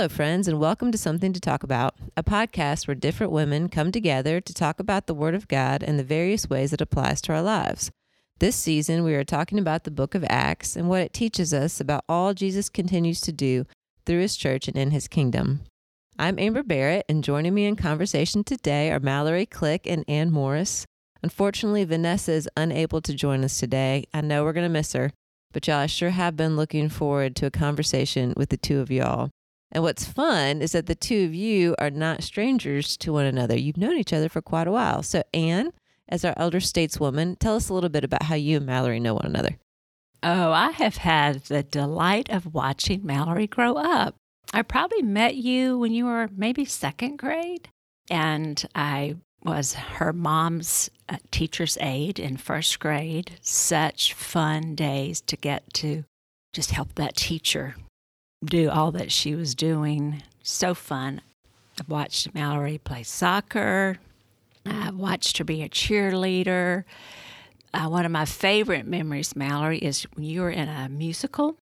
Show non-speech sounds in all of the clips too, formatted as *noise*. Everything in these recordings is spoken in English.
Hello, friends, and welcome to Something to Talk About, a podcast where different women come together to talk about the Word of God and the various ways it applies to our lives. This season, we are talking about the book of Acts and what it teaches us about all Jesus continues to do through his church and in his kingdom. I'm Amber Barrett, and joining me in conversation today are Mallory Click and Ann Morris. Unfortunately, Vanessa is unable to join us today. I know we're going to miss her, but y'all, I sure have been looking forward to a conversation with the two of y'all. And what's fun is that the two of you are not strangers to one another. You've known each other for quite a while. So, Anne, as our elder stateswoman, tell us a little bit about how you and Mallory know one another. Oh, I have had the delight of watching Mallory grow up. I probably met you when you were maybe second grade, and I was her mom's uh, teacher's aide in first grade. Such fun days to get to just help that teacher do all that she was doing. So fun. I've watched Mallory play soccer. I've watched her be a cheerleader. Uh, one of my favorite memories, Mallory, is when you were in a musical.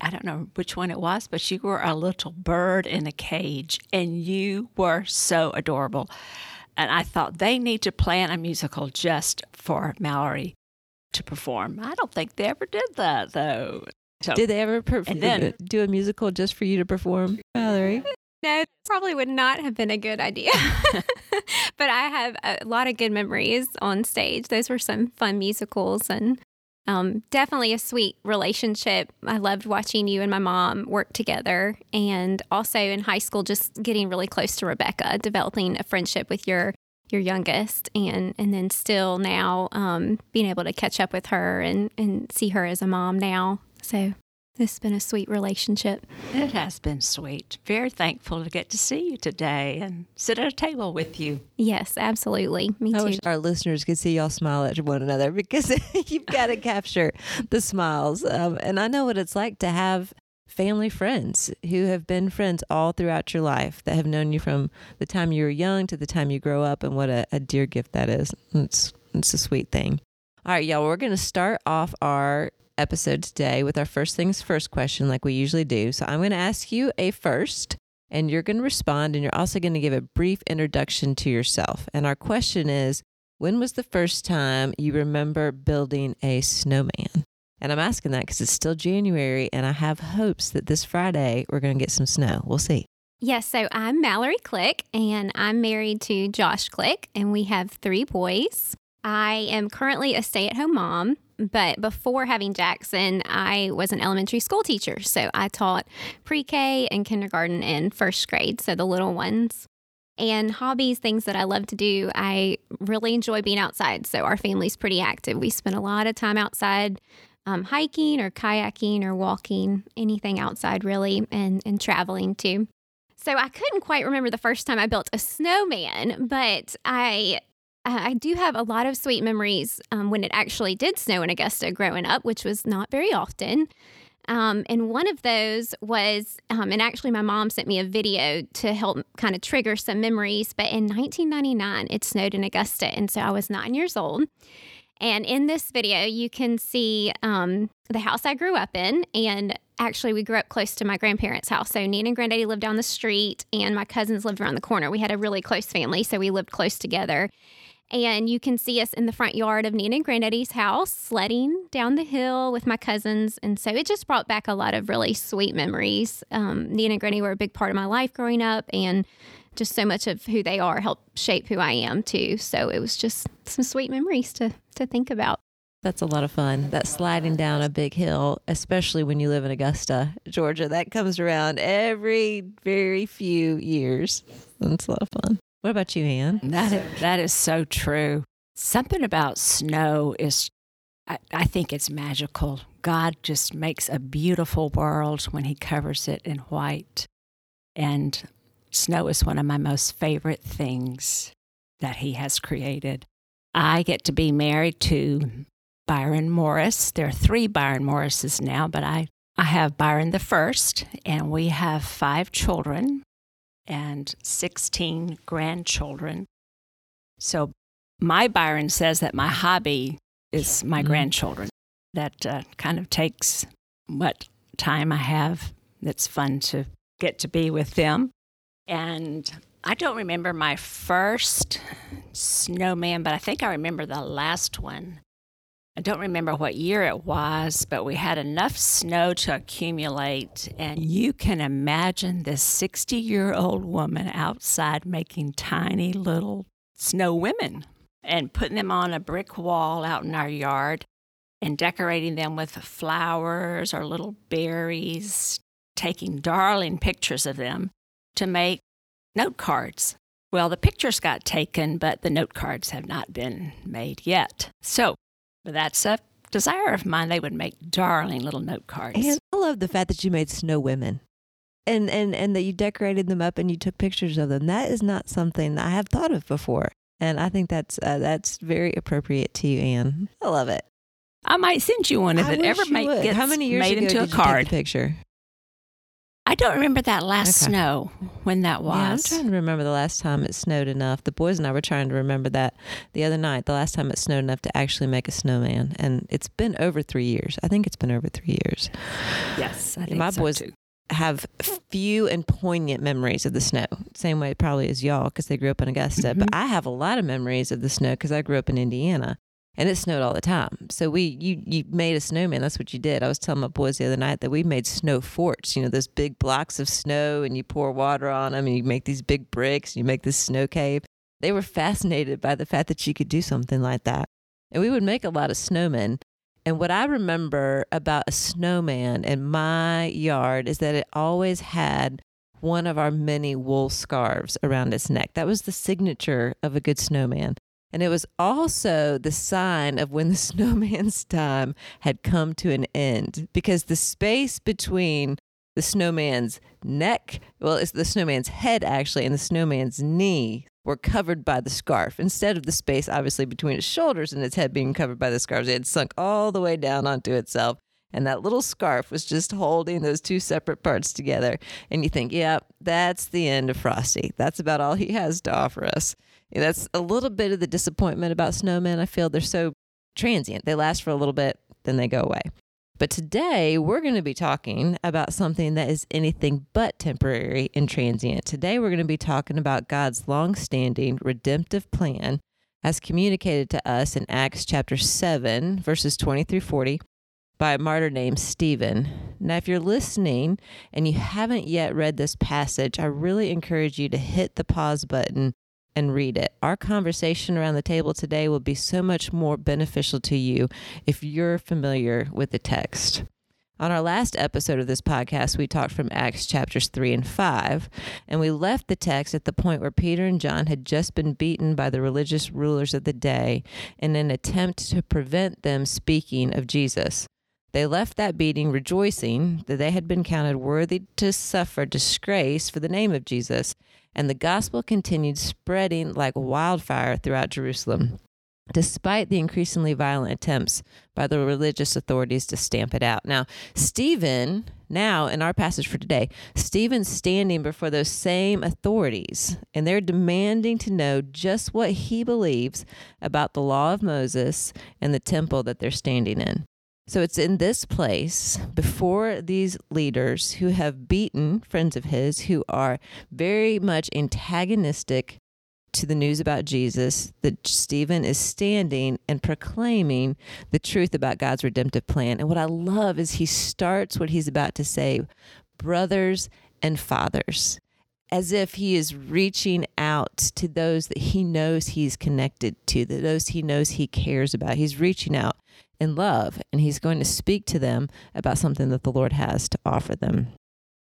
I don't know which one it was, but you were a little bird in a cage and you were so adorable. And I thought they need to plan a musical just for Mallory to perform. I don't think they ever did that though. So, Did they ever and then, do a musical just for you to perform, Mallory? No, probably would not have been a good idea. *laughs* but I have a lot of good memories on stage. Those were some fun musicals and um, definitely a sweet relationship. I loved watching you and my mom work together. And also in high school, just getting really close to Rebecca, developing a friendship with your your youngest and and then still now um, being able to catch up with her and and see her as a mom now so this has been a sweet relationship. It has been sweet. Very thankful to get to see you today and sit at a table with you. Yes, absolutely. Me I too. wish our listeners could see y'all smile at one another *laughs* because *laughs* you've got to capture the smiles. Um, and I know what it's like to have family friends who have been friends all throughout your life that have known you from the time you were young to the time you grow up. And what a, a dear gift that is. It's, it's a sweet thing. All right, y'all, we're going to start off our episode today with our first things first question, like we usually do. So I'm going to ask you a first, and you're going to respond, and you're also going to give a brief introduction to yourself. And our question is When was the first time you remember building a snowman? And I'm asking that because it's still January, and I have hopes that this Friday we're going to get some snow. We'll see. Yes, so I'm Mallory Click, and I'm married to Josh Click, and we have three boys. I am currently a stay at home mom, but before having Jackson, I was an elementary school teacher. So I taught pre K and kindergarten and first grade, so the little ones. And hobbies, things that I love to do, I really enjoy being outside. So our family's pretty active. We spend a lot of time outside um, hiking or kayaking or walking, anything outside really, and, and traveling too. So I couldn't quite remember the first time I built a snowman, but I I do have a lot of sweet memories um, when it actually did snow in Augusta growing up, which was not very often. Um, and one of those was, um, and actually, my mom sent me a video to help kind of trigger some memories. But in 1999, it snowed in Augusta. And so I was nine years old. And in this video, you can see um, the house I grew up in. And actually, we grew up close to my grandparents' house. So Nina and Granddaddy lived down the street, and my cousins lived around the corner. We had a really close family, so we lived close together. And you can see us in the front yard of Nina and Granddaddy's house, sledding down the hill with my cousins. And so it just brought back a lot of really sweet memories. Um, Nina and Granny were a big part of my life growing up, and just so much of who they are helped shape who I am too. So it was just some sweet memories to to think about. That's a lot of fun. That sliding down a big hill, especially when you live in Augusta, Georgia, that comes around every very few years. That's a lot of fun. What about you, Anne? That is, that is so true. Something about snow is, I, I think it's magical. God just makes a beautiful world when He covers it in white. And snow is one of my most favorite things that He has created. I get to be married to Byron Morris. There are three Byron Morrises now, but I, I have Byron the first, and we have five children and 16 grandchildren. So my Byron says that my hobby is my mm-hmm. grandchildren. That uh, kind of takes what time I have It's fun to get to be with them. And I don't remember my first snowman, but I think I remember the last one. I don't remember what year it was, but we had enough snow to accumulate. And you can imagine this 60 year old woman outside making tiny little snow women and putting them on a brick wall out in our yard and decorating them with flowers or little berries, taking darling pictures of them to make note cards. Well, the pictures got taken, but the note cards have not been made yet. So that's a desire of mine. They would make darling little note cards. And I love the fact that you made snow women. And, and and that you decorated them up and you took pictures of them. That is not something I have thought of before, and I think that's uh, that's very appropriate to you, Anne. I love it. I might send you one if I it ever make, gets How many years made ago into did a you take card. the picture? I don't remember that last Okay. snow when that Yeah, I'm trying to remember the last time it snowed enough. The boys and I were trying to remember that the other night, the last time it snowed enough to actually make a snowman. And it's been over three years. I think it's been over three years. yes, I think my so boys- too. Have few and poignant memories of the snow. Same way probably as y'all because they grew up in Augusta. But Mhm. I have a lot of memories of the snow because I grew up in Indiana. And it snowed all the time. So we you you made a snowman. That's what you did. I was telling my boys the other night that we made snow forts. You know those big blocks of snow, and you pour water on them, and you make these big bricks. And you make this snow cave. They were fascinated by the fact that you could do something like that. And we would make a lot of snowmen. And what I remember about a snowman in my yard is that it always had one of our many wool scarves around its neck. That was the signature of a good snowman. And it was also the sign of when the *laughs* snowman's time had come to an end because the space between the snowman's neck, well, it's the snowman's head actually, and the snowman's knee were covered by the scarf instead of the space obviously between its shoulders and its head being covered by the scarves. It had sunk all the way down onto itself. And that little scarf was just holding those two separate parts together. And you think, yeah, that's the end of Frosty. That's about all he has to offer us. That's a little bit of the disappointment about snowmen. I feel they're so transient. They last for a little bit, then they go away. But today we're going to be talking about something that is anything but temporary and transient. Today we're going to be talking about God's long-standing redemptive plan as communicated to us in Acts chapter 7 verses 20 through 40 by a martyr named Stephen. Now if you're listening and you haven't yet read this passage, I really encourage you to hit the pause button and read it. Our conversation around the table today will be so much more beneficial to you if you're familiar with the text. On our last episode of this podcast, we talked from Acts chapters 3 and 5, and we left the text at the point where Peter and John had just been beaten by the religious rulers of the day in an attempt to prevent them speaking of Jesus. They left that beating rejoicing that they had been counted worthy to suffer disgrace for the name of Jesus, and the gospel continued spreading like wildfire throughout Jerusalem, despite the increasingly violent attempts by the religious authorities to stamp it out. Now, Stephen, now in our passage for today, Stephen's standing before those same authorities, and they're demanding to know just what he believes about the law of Moses and the temple that they're standing in. So it's in this place before these leaders who have beaten friends of his who are very much antagonistic to the news about Jesus that Stephen is standing and proclaiming the truth about God's redemptive plan. And what I love is he starts what he's about to say, brothers and fathers, as if he is reaching out to those that he knows he's connected to, those he knows he cares about. He's reaching out in love and he's going to speak to them about something that the Lord has to offer them.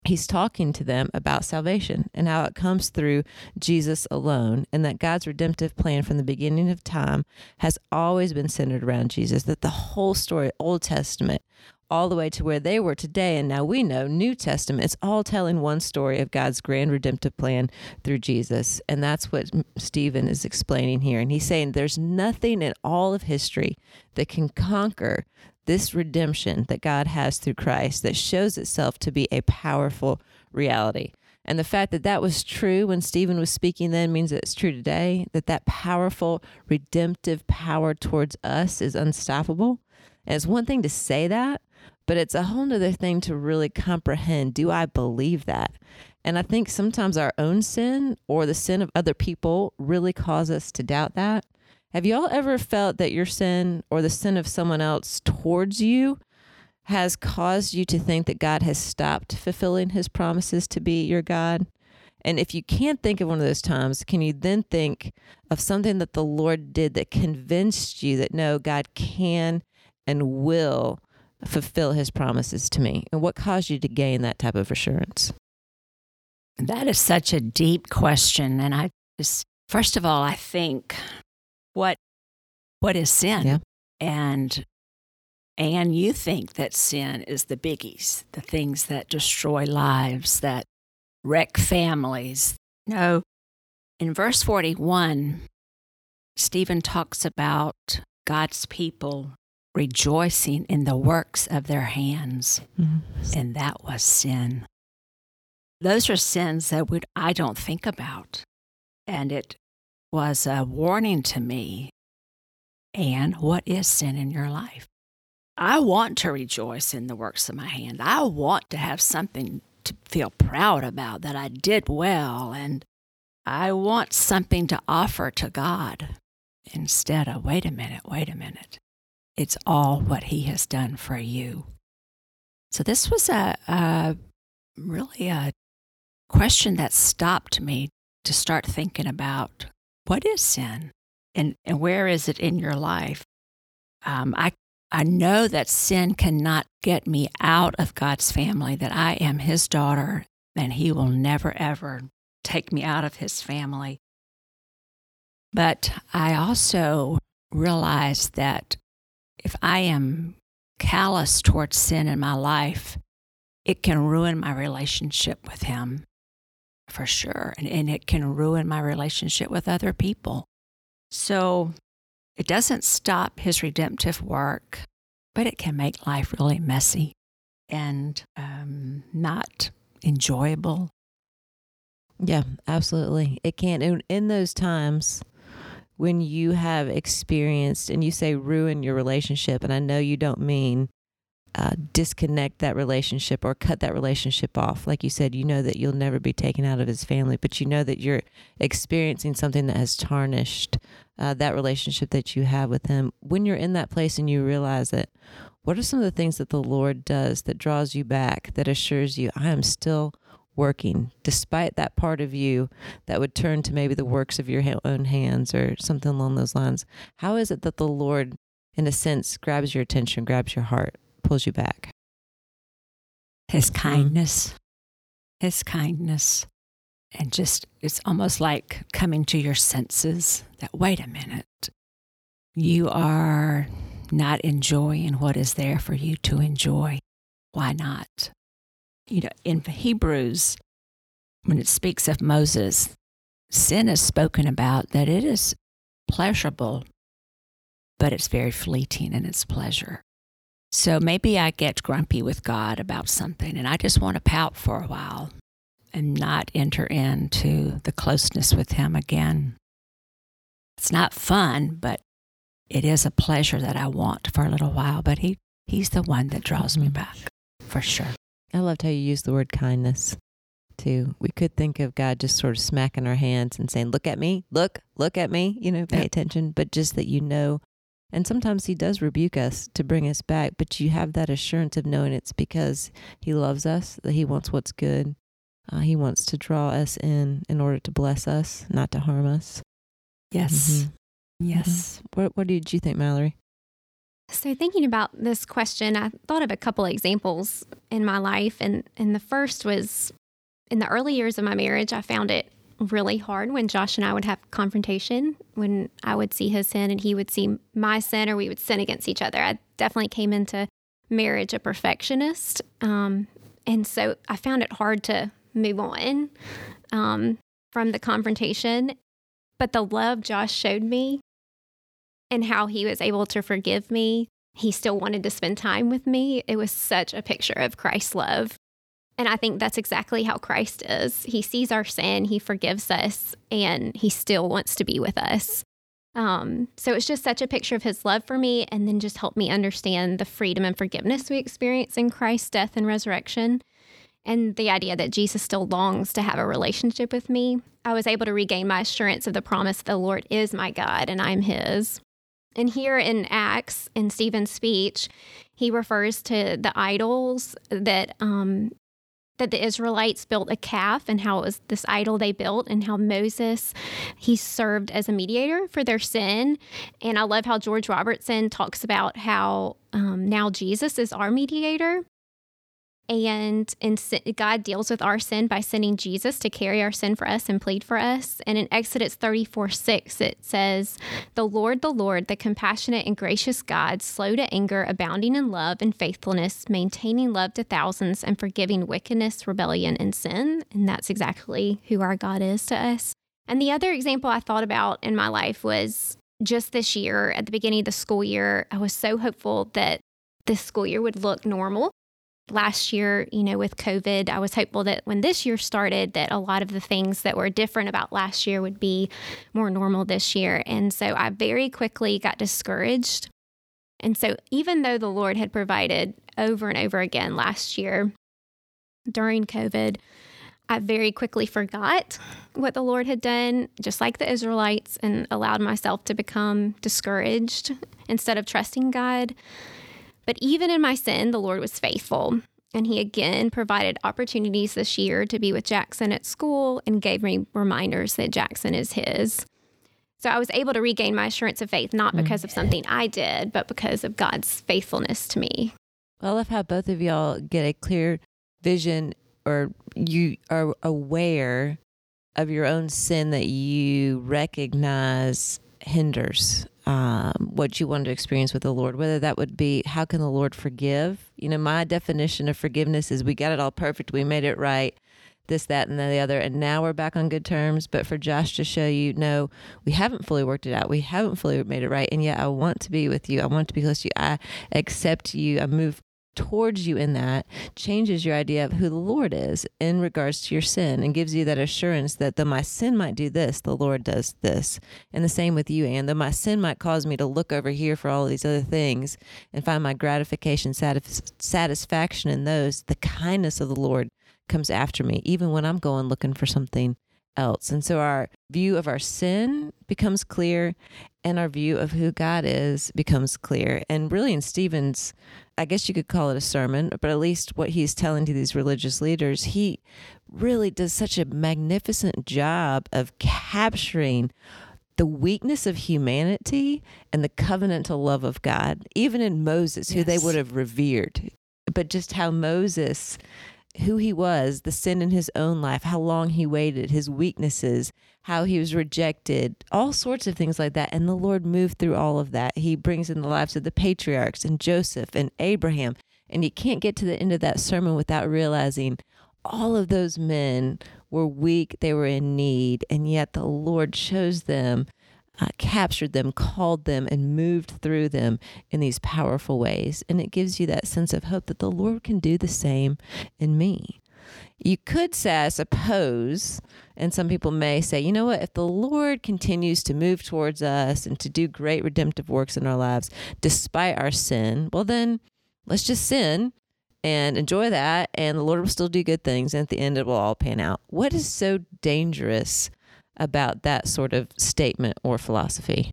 He's talking to them about salvation and how it comes through Jesus alone, and that God's redemptive plan from the beginning of time has always been centered around Jesus. That the whole story, Old Testament, all the way to where they were today, and now we know New Testament, it's all telling one story of God's grand redemptive plan through Jesus. And that's what Stephen is explaining here. And he's saying there's nothing in all of history that can conquer this redemption that God has through Christ that shows itself to be a powerful reality. And the fact that that was true when Stephen was speaking then means that it's true today, that that powerful redemptive power towards us is unstoppable. And it's one thing to say that, but it's a whole nother thing to really comprehend. Do I believe that? And I think sometimes our own sin or the sin of other people really cause us to doubt that. Have y'all ever felt that your sin or the sin of someone else towards you has caused you to think that God has stopped fulfilling his promises to be your God? And if you can't think of one of those times, can you then think of something that the Lord did that convinced you that no, God can and will fulfill his promises to me? And what caused you to gain that type of assurance? That is such a deep question. And I just, first of all, I think what what is sin? Yeah. And and you think that sin is the biggies, the things that destroy lives, that wreck families. No. In verse 41, Stephen talks about God's people rejoicing in the works of their hands, Mm-hmm. and that was sin. Those are sins that would I don't think about. And it was a warning to me. And what is sin in your life? I want to rejoice in the works of my hand. I want to have something to feel proud about that I did well. And I want something to offer to God instead of, wait a minute, wait a minute. It's all what He has done for you. So this was a, a really a question that stopped me to start thinking about what is sin and, and where is it in your life? Um, I, I know that sin cannot get me out of God's family, that I am His daughter, and He will never, ever take me out of His family. But I also realize that if I am callous towards sin in my life, it can ruin my relationship with Him for sure. And, and it can ruin my relationship with other people. So it doesn't stop his redemptive work, but it can make life really messy and um, not enjoyable. Yeah, absolutely. It can. In those times when you have experienced and you say ruin your relationship, and I know you don't mean uh, disconnect that relationship or cut that relationship off. Like you said, you know that you'll never be taken out of his family, but you know that you're experiencing something that has tarnished uh, that relationship that you have with him. When you're in that place and you realize that, what are some of the things that the Lord does that draws you back, that assures you, I am still working, despite that part of you that would turn to maybe the works of your ha- own hands or something along those lines? How is it that the Lord, in a sense, grabs your attention, grabs your heart? pulls you back. His mm-hmm. kindness, his kindness, and just it's almost like coming to your senses that wait a minute, you are not enjoying what is there for you to enjoy. Why not? You know, in Hebrews, when it speaks of Moses, sin is spoken about that it is pleasurable, but it's very fleeting in its pleasure. So maybe I get grumpy with God about something and I just want to pout for a while and not enter into the closeness with Him again. It's not fun, but it is a pleasure that I want for a little while. But he, He's the one that draws me mm-hmm. back for sure. I loved how you used the word kindness too. We could think of God just sort of smacking our hands and saying, Look at me, look, look at me, you know, pay Yeah. attention, but just that you know and sometimes he does rebuke us to bring us back, but you have that assurance of knowing it's because he loves us, that he wants what's good. Uh, he wants to draw us in in order to bless us, not to harm us. Yes. Mhm. Yes. What, what did you think, Mallory? So, thinking about this question, I thought of a couple of examples in my life. And, and the first was in the early years of my marriage, I found it really hard when Josh and I would have confrontation, when I would see his sin and he would see my sin, or we would sin against each other. I definitely came into marriage a perfectionist. Um, and so I found it hard to move on um, from the confrontation. But the love Josh showed me and how he was able to forgive me, he still wanted to spend time with me. It was such a picture of Christ's love. And I think that's exactly how Christ is. He sees our sin, he forgives us, and he still wants to be with us. Um, so it's just such a picture of his love for me, and then just helped me understand the freedom and forgiveness we experience in Christ's death and resurrection, and the idea that Jesus still longs to have a relationship with me. I was able to regain my assurance of the promise the Lord is my God and I'm his. And here in Acts, in Stephen's speech, he refers to the idols that um, that the Israelites built a calf and how it was this idol they built and how Moses he served as a mediator for their sin. And I love how George Robertson talks about how um, now Jesus is our mediator and God deals with our sin by sending Jesus to carry our sin for us and plead for us. And in Exodus 34 6, it says, The Lord, the Lord, the compassionate and gracious God, slow to anger, abounding in love and faithfulness, maintaining love to thousands, and forgiving wickedness, rebellion, and sin. And that's exactly who our God is to us. And the other example I thought about in my life was just this year, at the beginning of the school year, I was so hopeful that this school year would look normal last year, you know, with COVID, I was hopeful that when this year started, that a lot of the things that were different about last year would be more normal this year. And so I very quickly got discouraged. And so even though the Lord had provided over and over again last year during COVID, I very quickly forgot what the Lord had done, just like the Israelites, and allowed myself to become discouraged instead of trusting God. But even in my sin, the Lord was faithful. And he again provided opportunities this year to be with Jackson at school and gave me reminders that Jackson is his. So I was able to regain my assurance of faith, not because of something I did, but because of God's faithfulness to me. I love how both of y'all get a clear vision or you are aware of your own sin that you recognize hinders um, what you want to experience with the Lord, whether that would be how can the Lord forgive? You know, my definition of forgiveness is we got it all perfect, we made it right, this, that, and the other, and now we're back on good terms. But for Josh to show you, no, we haven't fully worked it out, we haven't fully made it right, and yet I want to be with you, I want to be close to you, I accept you, I move towards you in that changes your idea of who the Lord is in regards to your sin and gives you that assurance that though my sin might do this, the Lord does this. And the same with you, and though my sin might cause me to look over here for all these other things and find my gratification, satisf- satisfaction in those, the kindness of the Lord comes after me, even when I'm going looking for something else. And so our view of our sin becomes clear and our view of who God is becomes clear. And really, in Stephen's I guess you could call it a sermon, but at least what he's telling to these religious leaders, he really does such a magnificent job of capturing the weakness of humanity and the covenantal love of God, even in Moses, who they would have revered. But just how Moses who he was, the sin in his own life, how long he waited, his weaknesses, how he was rejected, all sorts of things like that. And the Lord moved through all of that. He brings in the lives of the patriarchs and Joseph and Abraham. And you can't get to the end of that sermon without realizing all of those men were weak, they were in need, and yet the Lord chose them uh, captured them, called them, and moved through them in these powerful ways. And it gives you that sense of hope that the Lord can do the same in me. You could say, I suppose, and some people may say, you know what, if the Lord continues to move towards us and to do great redemptive works in our lives despite our sin, well, then let's just sin and enjoy that, and the Lord will still do good things, and at the end, it will all pan out. What is so dangerous about that sort of statement or philosophy?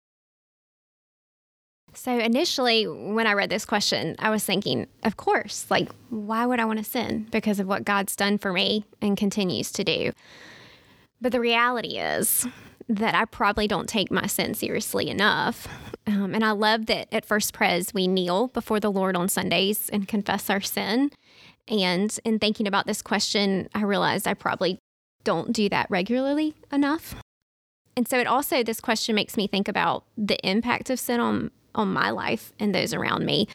So initially, when I read this question, I was thinking, of course, like, why would I want to sin? Because of what God's done for me and continues to do. But the reality is that I probably don't take my sin seriously enough. Um, and I love that at First Pres, we kneel before the Lord on Sundays and confess our sin. And in thinking about this question, I realized I probably don't do that regularly enough. And so it also this question makes me think about the impact of sin on on my life and those around me.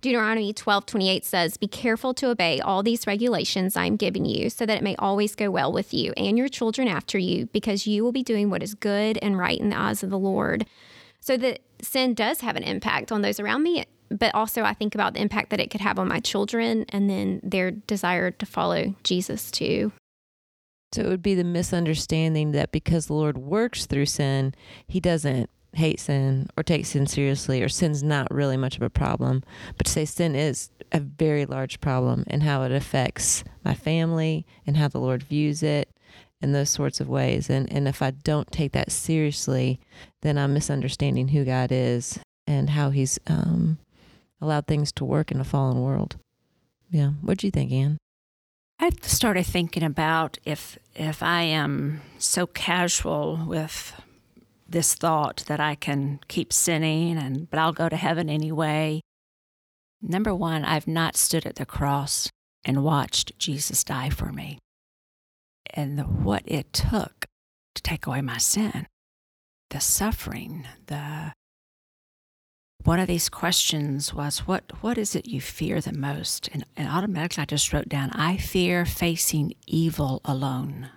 Deuteronomy 12, 28 says, Be careful to obey all these regulations I am giving you, so that it may always go well with you and your children after you, because you will be doing what is good and right in the eyes of the Lord. So that sin does have an impact on those around me, but also I think about the impact that it could have on my children and then their desire to follow Jesus too. So it would be the misunderstanding that because the Lord works through sin, he doesn't hate sin or take sin seriously or sin's not really much of a problem, but to say sin is a very large problem and how it affects my family and how the Lord views it in those sorts of ways. And and if I don't take that seriously, then I'm misunderstanding who God is and how He's um, allowed things to work in a fallen world. Yeah. What do you think, Anne? I started thinking about if if I am so casual with this thought that I can keep sinning and but I'll go to heaven anyway. Number one, I've not stood at the cross and watched Jesus die for me. And the, what it took to take away my sin, the suffering, the one of these questions was what what is it you fear the most? And, and automatically i just wrote down i fear facing evil alone.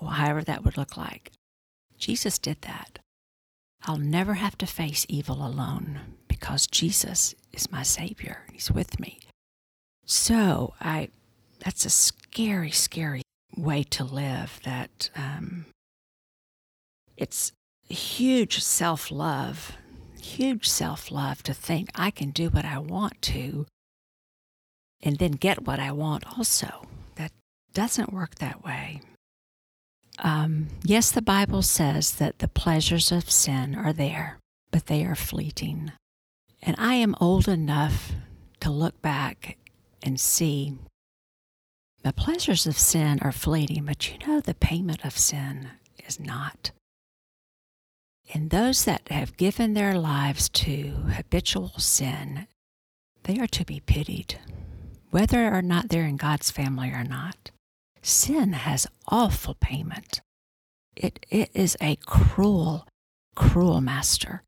However that would look like. Jesus did that. I'll never have to face evil alone because jesus is my savior. He's with me. So i that's a scary scary way to live that um, it's huge self-love huge self love to think I can do what I want to and then get what I want also. That doesn't work that way. Um, yes, the Bible says that the pleasures of sin are there, but they are fleeting. And I am old enough to look back and see the pleasures of sin are fleeting, but you know, the payment of sin is not. And those that have given their lives to habitual sin, they are to be pitied, whether or not they're in God's family or not. Sin has awful payment. It, it is a cruel, cruel master.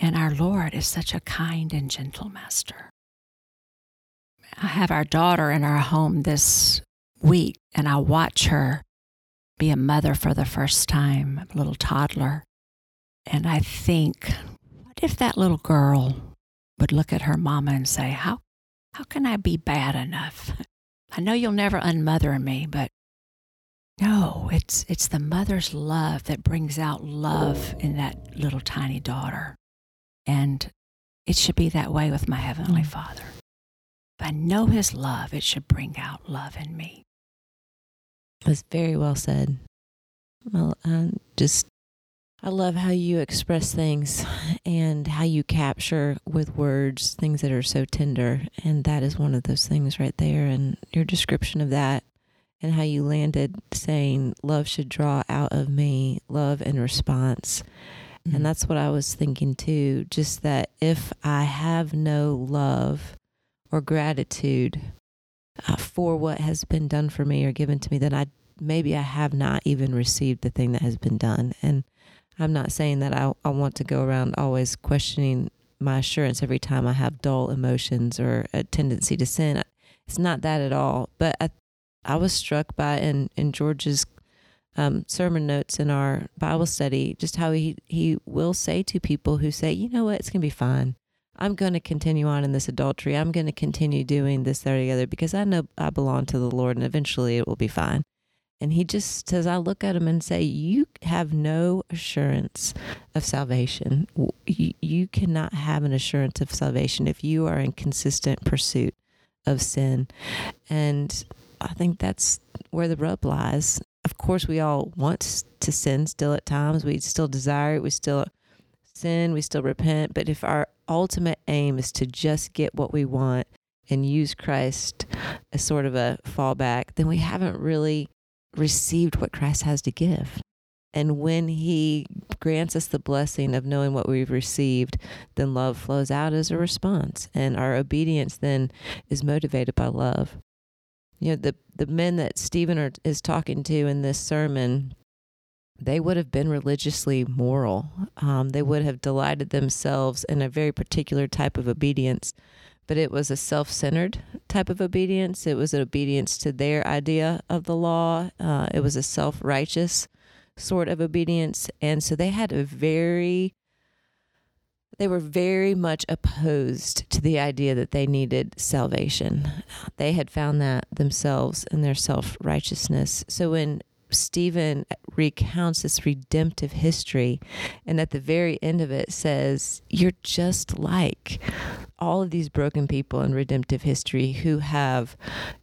And our Lord is such a kind and gentle master. I have our daughter in our home this week, and I watch her be a mother for the first time, a little toddler. And I think, what if that little girl would look at her mama and say, How, how can I be bad enough? *laughs* I know you'll never unmother me, but no, it's, it's the mother's love that brings out love in that little tiny daughter. And it should be that way with my Heavenly mm. Father. If I know His love, it should bring out love in me. That's very well said. Well, um, just I love how you express things and how you capture with words things that are so tender. And that is one of those things right there. And your description of that and how you landed saying, Love should draw out of me love and response. Mm-hmm. And that's what I was thinking too. Just that if I have no love or gratitude uh, for what has been done for me or given to me, then I maybe I have not even received the thing that has been done. And I'm not saying that I, I want to go around always questioning my assurance every time I have dull emotions or a tendency to sin. It's not that at all. But I, I was struck by in, in George's um, sermon notes in our Bible study just how he, he will say to people who say, you know what, it's going to be fine. I'm going to continue on in this adultery. I'm going to continue doing this, that, or the other because I know I belong to the Lord and eventually it will be fine. And he just says, I look at him and say, You have no assurance of salvation. You, you cannot have an assurance of salvation if you are in consistent pursuit of sin. And I think that's where the rub lies. Of course, we all want to sin still at times. We still desire it. We still sin. We still repent. But if our ultimate aim is to just get what we want and use Christ as sort of a fallback, then we haven't really received what Christ has to give. And when He grants us the blessing of knowing what we've received, then love flows out as a response. And our obedience then is motivated by love. You know, the, the men that Stephen are, is talking to in this sermon, they would have been religiously moral. Um, they would have delighted themselves in a very particular type of obedience but it was a self centered type of obedience. It was an obedience to their idea of the law, uh, it was a self righteous sort of obedience. And so they had a very they were very much opposed to the idea that they needed salvation. They had found that themselves in their self righteousness. So when Stephen recounts this redemptive history, and at the very end of it says, You're just like all of these broken people in redemptive history who have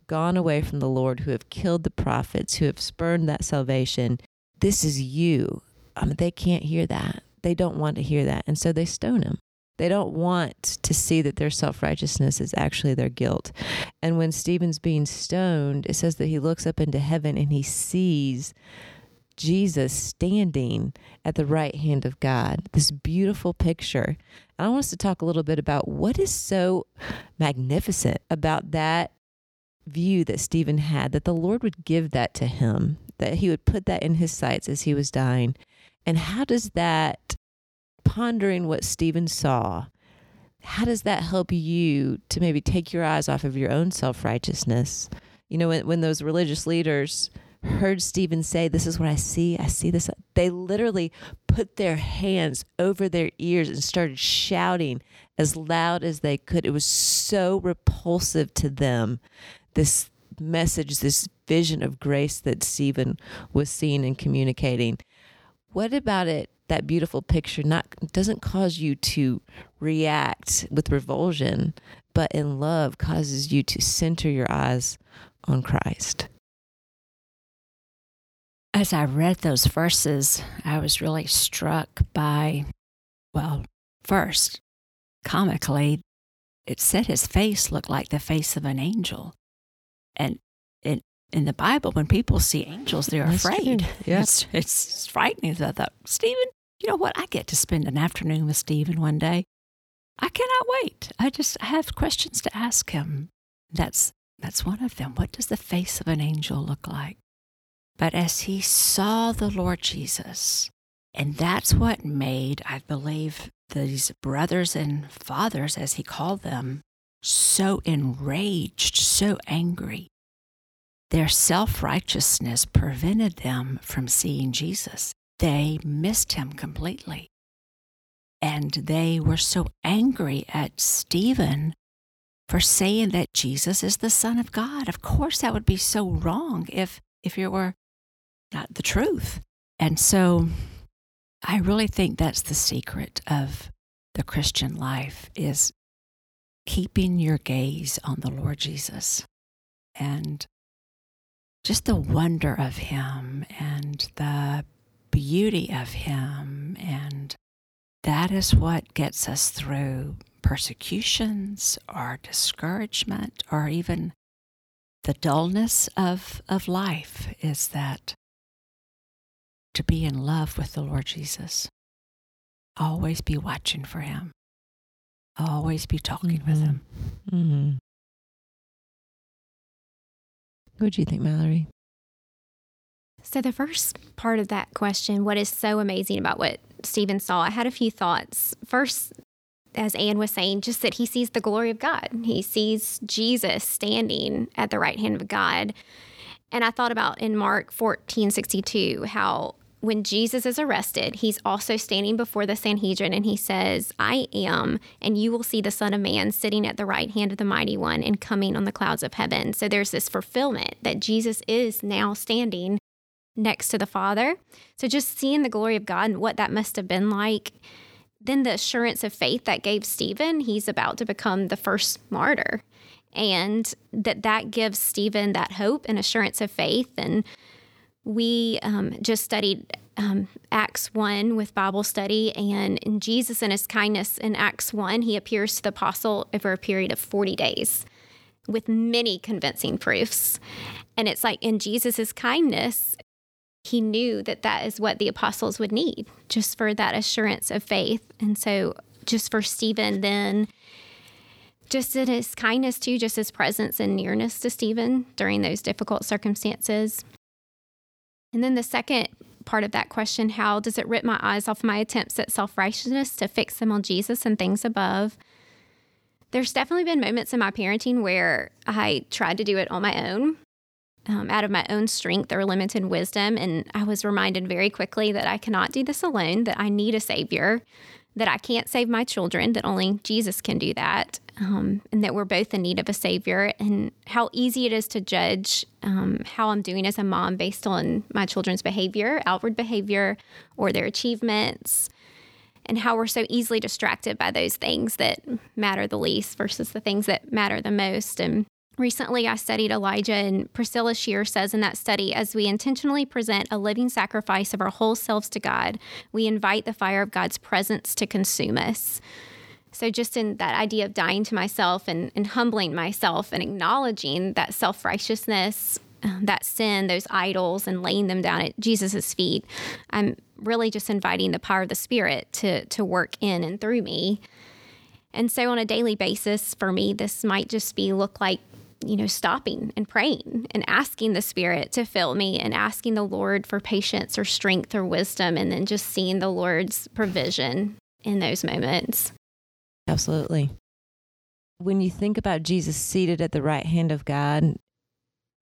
gone away from the Lord, who have killed the prophets, who have spurned that salvation. This is you. I mean, they can't hear that. They don't want to hear that. And so they stone him. They don't want to see that their self righteousness is actually their guilt. And when Stephen's being stoned, it says that he looks up into heaven and he sees Jesus standing at the right hand of God. This beautiful picture. I want us to talk a little bit about what is so magnificent about that view that Stephen had, that the Lord would give that to him, that he would put that in his sights as he was dying. And how does that pondering what Stephen saw, how does that help you to maybe take your eyes off of your own self righteousness? You know, when, when those religious leaders heard Stephen say, This is what I see, I see this, they literally put their hands over their ears and started shouting as loud as they could. It was so repulsive to them, this message, this vision of grace that Stephen was seeing and communicating. What about it that beautiful picture not doesn't cause you to react with revulsion, but in love causes you to center your eyes on Christ. As I read those verses, I was really struck by, well, first, comically, it said his face looked like the face of an angel. And in, in the Bible, when people see angels, they're That's afraid. Yeah. It's, it's frightening. I thought, Stephen, you know what? I get to spend an afternoon with Stephen one day. I cannot wait. I just have questions to ask him. That's that's one of them. What does the face of an angel look like? But as he saw the Lord Jesus, and that's what made, I believe, these brothers and fathers, as he called them, so enraged, so angry. Their self righteousness prevented them from seeing Jesus they missed him completely. And they were so angry at Stephen for saying that Jesus is the Son of God. Of course, that would be so wrong if, if it were not the truth. And so I really think that's the secret of the Christian life is keeping your gaze on the Lord Jesus and just the wonder of him and the beauty of Him. And that is what gets us through persecutions or discouragement or even the dullness of, of life is that to be in love with the Lord Jesus, always be watching for Him, always be talking with Mhm. Him. Mm-hmm. What do you think, Mallory? So, the first part of that question, what is so amazing about what Stephen saw, I had a few thoughts. First, as Anne was saying, just that he sees the glory of God. He sees Jesus standing at the right hand of God. And I thought about in Mark 14 62, how when Jesus is arrested, he's also standing before the Sanhedrin and he says, I am, and you will see the Son of Man sitting at the right hand of the Mighty One and coming on the clouds of heaven. So there's this fulfillment that Jesus is now standing next to the Father. So just seeing the glory of God and what that must have been like. Then the assurance of faith that gave Stephen, he's about to become the first martyr. And that that gives Stephen that hope and assurance of faith. And we um, just studied um, Acts 1 with Bible study. And in Jesus and his kindness in Acts 1, he appears to the apostle over a period of 40 days with many convincing proofs. And it's like in Jesus' kindness, he knew that that is what the apostles would need just for that assurance of faith. And so, just for Stephen, then, just in his kindness too, just his presence and nearness to Stephen during those difficult circumstances. And then the second part of that question how does it rip my eyes off my attempts at self righteousness to fix them on Jesus and things above? There's definitely been moments in my parenting where I tried to do it on my own um, out of my own strength or limited wisdom. And I was reminded very quickly that I cannot do this alone, that I need a savior, that I can't save my children, that only Jesus can do that, um, and that we're both in need of a Savior, and how easy it is to judge um, how I'm doing as a mom based on my children's behavior, outward behavior, or their achievements, and how we're so easily distracted by those things that matter the least versus the things that matter the most. And Recently, I studied Elijah, and Priscilla Shirer says in that study as we intentionally present a living sacrifice of our whole selves to God, we invite the fire of God's presence to consume us. So, just in that idea of dying to myself and, and humbling myself and acknowledging that self righteousness, um, that sin, those idols, and laying them down at Jesus' feet, I'm really just inviting the power of the Spirit to, to work in and through me. And so, on a daily basis, for me, this might just be look like you know, stopping and praying and asking the Spirit to fill me and asking the Lord for patience or strength or wisdom, and then just seeing the Lord's provision in those moments. Absolutely. When you think about Jesus seated at the right hand of God,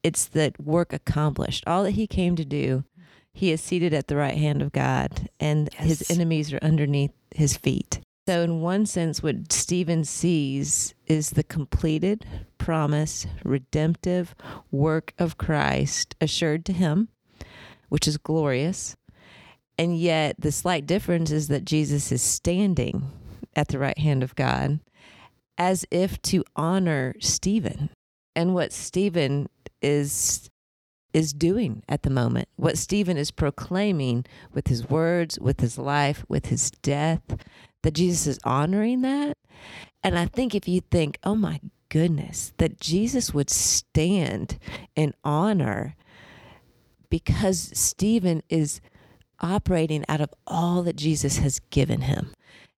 it's that work accomplished. All that he came to do, he is seated at the right hand of God, and yes. his enemies are underneath his feet. So, in one sense, what Stephen sees is the completed, promise, redemptive work of Christ assured to him, which is glorious. And yet, the slight difference is that Jesus is standing at the right hand of God as if to honor Stephen. And what Stephen is is doing at the moment, what Stephen is proclaiming with his words, with his life, with his death, that Jesus is honoring that. And I think if you think, oh my goodness, that Jesus would stand in honor because Stephen is operating out of all that Jesus has given him.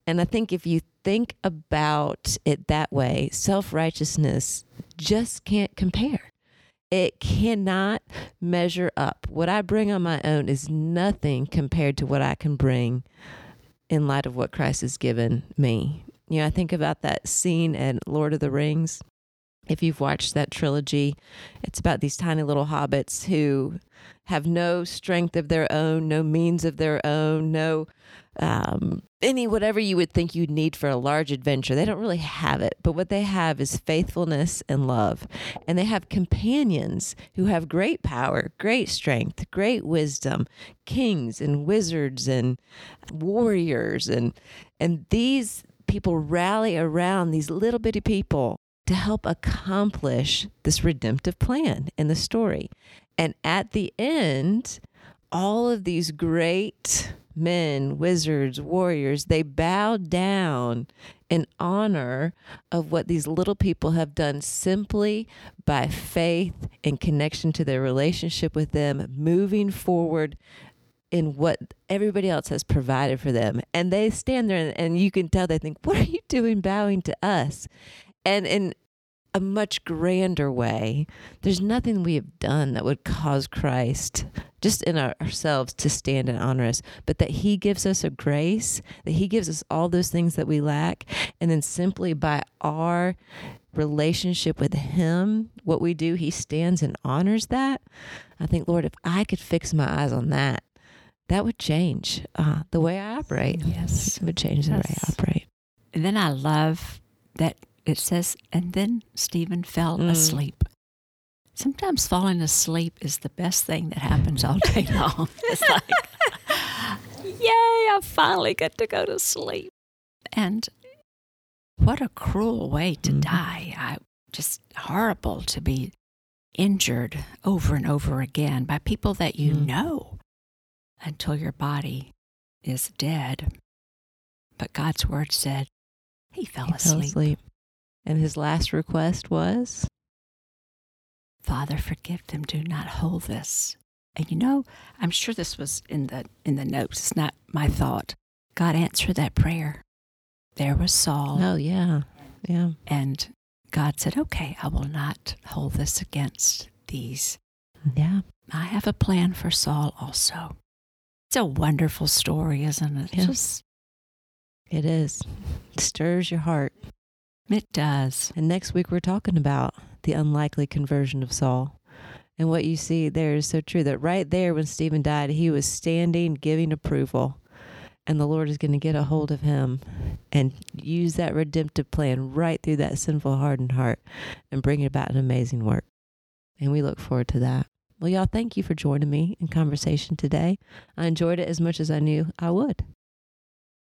And I think if you think about it that way, self righteousness just can't compare. It cannot measure up. What I bring on my own is nothing compared to what I can bring in light of what Christ has given me. You know, I think about that scene in Lord of the Rings. If you've watched that trilogy, it's about these tiny little hobbits who have no strength of their own, no means of their own, no um, any whatever you would think you'd need for a large adventure. They don't really have it, but what they have is faithfulness and love. And they have companions who have great power, great strength, great wisdom, kings and wizards and warriors and and these people rally around these little bitty people to help accomplish this redemptive plan in the story. And at the end, all of these great men, wizards, warriors, they bow down in honor of what these little people have done simply by faith and connection to their relationship with them, moving forward in what everybody else has provided for them. And they stand there and, and you can tell they think, What are you doing bowing to us? And in a much grander way. There's nothing we have done that would cause Christ, just in our, ourselves, to stand and honor us, but that He gives us a grace, that He gives us all those things that we lack. And then simply by our relationship with Him, what we do, He stands and honors that. I think, Lord, if I could fix my eyes on that, that would change uh, the way I operate. Yes. It would change the yes. way I operate. And then I love that it says, and then Stephen fell mm. asleep. Sometimes falling asleep is the best thing that happens all day *laughs* long. it's like, yay, I finally get to go to sleep. And what a cruel way to mm die. I, just horrible to be injured over and over again by people that you mm. know until your body is dead. But God's word said he fell he asleep. Fell asleep. And his last request was Father, forgive them. Do not hold this. And you know, I'm sure this was in the in the notes. It's not my thought. God answered that prayer. There was Saul. Oh yeah. Yeah. And God said, Okay, I will not hold this against these. Yeah. I have a plan for Saul also. It's a wonderful story, isn't it? Yeah. Just, it is. It stirs your heart. It does. And next week, we're talking about the unlikely conversion of Saul. And what you see there is so true that right there, when Stephen died, he was standing, giving approval. And the Lord is going to get a hold of him and use that redemptive plan right through that sinful, hardened heart and bring about an amazing work. And we look forward to that. Well, y'all, thank you for joining me in conversation today. I enjoyed it as much as I knew I would.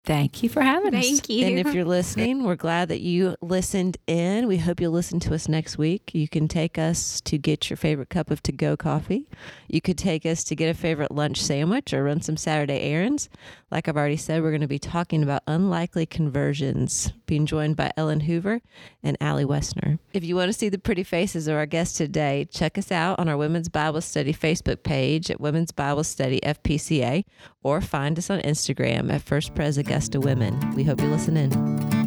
Thank you for having us. Thank you. And if you're listening, we're glad that you listened in. We hope you'll listen to us next week. You can take us to get your favorite cup of to go coffee. You could take us to get a favorite lunch sandwich or run some Saturday errands. Like I've already said, we're going to be talking about unlikely conversions, being joined by Ellen Hoover and Allie Wessner. If you want to see the pretty faces of our guests today, check us out on our Women's Bible Study Facebook page at Women's Bible Study FPCA or find us on Instagram at First Pres Augusta Women. We hope you listen in.